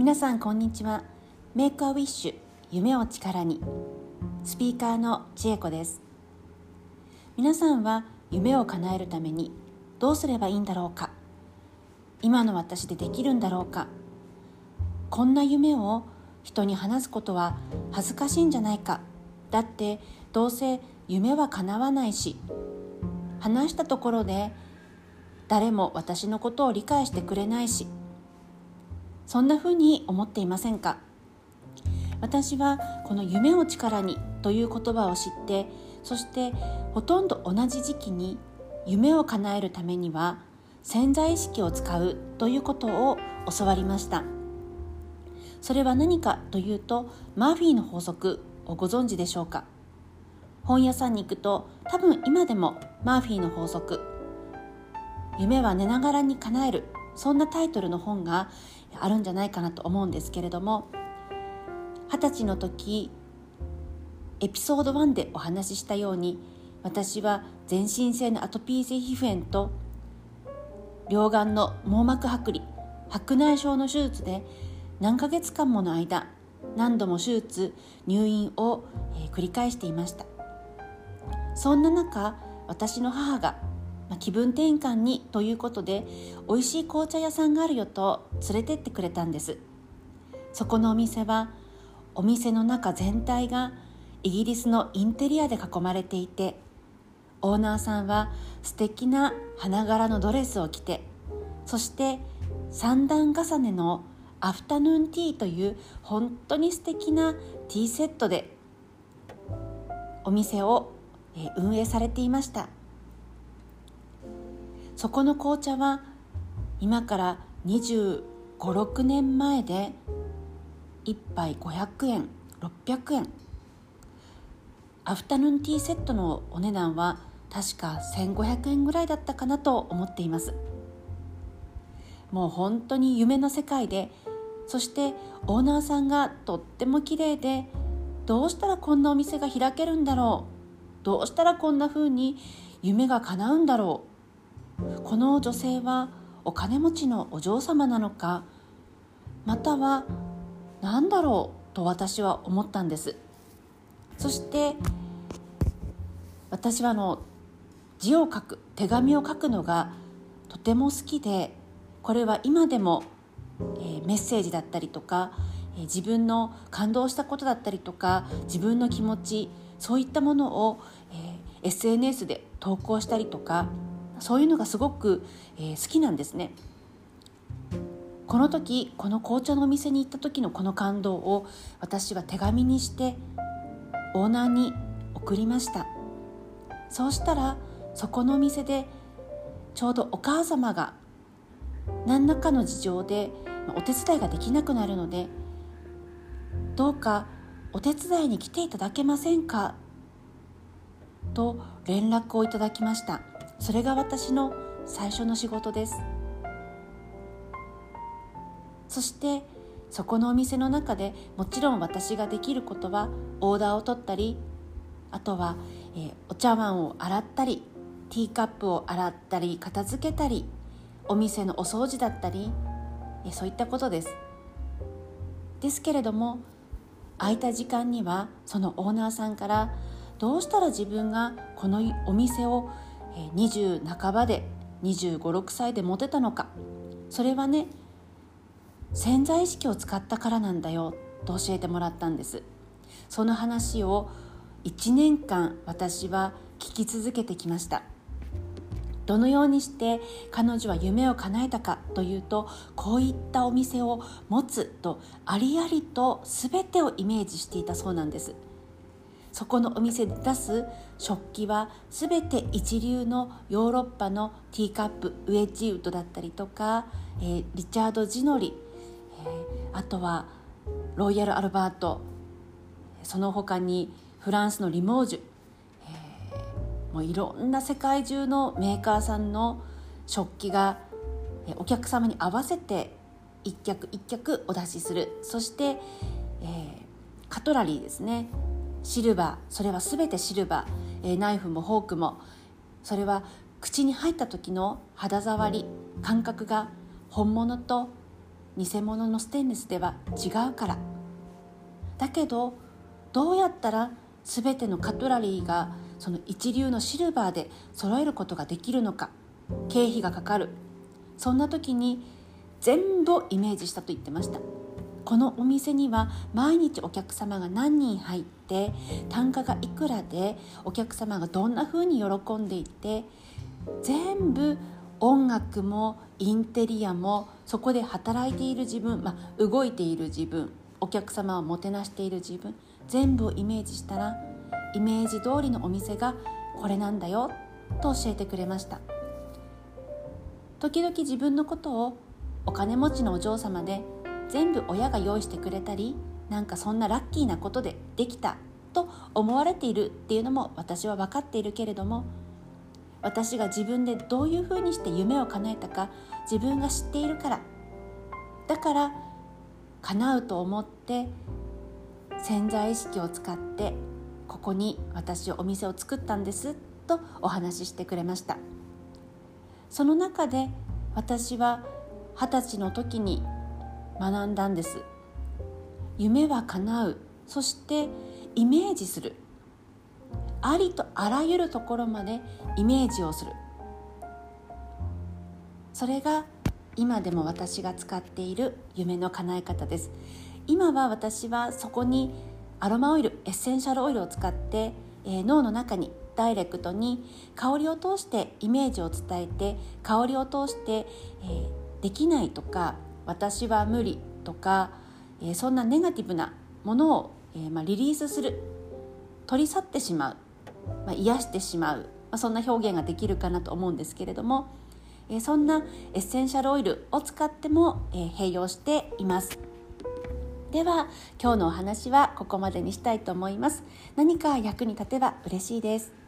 皆さんこんにちは。メイクアウィッシュ夢を力に。スピーカーの千恵子です。皆さんは夢を叶えるためにどうすればいいんだろうか。今の私でできるんだろうか。こんな夢を人に話すことは恥ずかしいんじゃないか。だってどうせ夢は叶わないし話したところで誰も私のことを理解してくれないし。そんなふうに思っていませんか？私はこの「夢を力に」という言葉を知ってそしてほとんど同じ時期に夢を叶えるためには潜在意識を使うということを教わりました。それは何かというとマーフィーの法則をご存知でしょうか？本屋さんに行くと多分今でもマーフィーの法則夢は寝ながらに叶えるそんなタイトルの本があるんじゃないかなと思うんですけれども二十歳の時エピソード1でお話ししたように私は全身性のアトピー性皮膚炎と両眼の網膜剥離白内障の手術で何ヶ月間もの間何度も手術入院を繰り返していました。そんな中私の母が気分転換にということで美味しい紅茶屋さんがあるよと連れてってくれたんです。そこのお店はお店の中全体がイギリスのインテリアで囲まれていてオーナーさんは素敵な花柄のドレスを着てそして三段重ねのアフタヌーンティーという本当に素敵なティーセットでお店を運営されていました。そこの紅茶は今から2 5 6年前で1杯500円600円。アフタヌーンティーセットのお値段は確か1500円ぐらいだったかなと思っています。もう本当に夢の世界でそしてオーナーさんがとっても綺麗でどうしたらこんなお店が開けるんだろうどうしたらこんな風に夢が叶うんだろうこの女性はお金持ちのお嬢様なのかまたは何だろうと私は思ったんです。そして私はあの字を書く手紙を書くのがとても好きでこれは今でも、えー、メッセージだったりとか、えー、自分の感動したことだったりとか自分の気持ちそういったものを、えー、SNS で投稿したりとかそういうのがすごく、え好きなんですね。この時この紅茶のお店に行った時のこの感動を私は手紙にしてオーナーに送りました。そうしたらそこのお店でちょうどお母様が何らかの事情でお手伝いができなくなるのでどうかお手伝いに来ていただけませんか？と連絡をいただきました。それが私の最初の仕事です。そしてそこのお店の中でもちろん私ができることはオーダーを取ったりあとは、えー、お茶碗を洗ったりティーカップを洗ったり片付けたりお店のお掃除だったり、えー、そういったことです。ですけれども空いた時間にはそのオーナーさんからどうしたら自分がこのお店を20半ばで2 5 6歳で持てたのか。それはね潜在意識を使ったからなんだよと教えてもらったんです。その話を1年間私は聞き続けてきました。どのようにして彼女は夢を叶えたかというとこういったお店を持つとありありと全てをイメージしていたそうなんです。そこのお店で出す食器は全て一流のヨーロッパのティーカップウェッジウッドだったりとか、えー、リチャード・ジノリあとはロイヤル・アルバート。その他にフランスのリモージュ、えー、もういろんな世界中のメーカーさんの食器がお客様に合わせて一脚一脚お出しする。そして、えー、カトラリーですね。シルバーそれは全てシルバー、えー、ナイフもフォークも。それは口に入った時の肌触り感覚が本物と偽物のステンレスでは違うから。だけどどうやったら全てのカトラリーがその一流のシルバーで揃えることができるのか経費がかかる。そんな時に全部イメージしたと言ってました。このお店には毎日お客様が何人入って単価がいくらでお客様がどんな風に喜んでいて全部音楽もインテリアもそこで働いている自分、まあ、動いている自分お客様をもてなしている自分全部をイメージしたらイメージ通りのお店がこれなんだよと教えてくれました。時々自分のことをお金持ちのお嬢様で全部親が用意してくれたりなんかそんなラッキーなことでできたと思われているっていうのも私は分かっているけれども私が自分でどういうふうにして夢を叶えたか自分が知っているからだから叶うと思って潜在意識を使ってここに私お店を作ったんですとお話ししてくれました。その中で私は二十歳の時に学んだんです。夢は叶う。そしてイメージする。ありとあらゆるところまでイメージをする。それが今でも私が使っている夢の叶え方です。今は私はそこにアロマオイルエッセンシャルオイルを使って、えー、脳の中にダイレクトに香りを通してイメージを伝えて香りを通して、えー、できないとか私は無理とか、えー、そんなネガティブなものを、えーまあ、リリースする。取り去ってしまう。まあ、癒してしまう、まあ、そんな表現ができるかなと思うんですけれども、えー、そんなエッセンシャルオイルを使っても、えー、併用しています。では今日のお話はここまでにしたいと思います。何か役に立てば嬉しいです。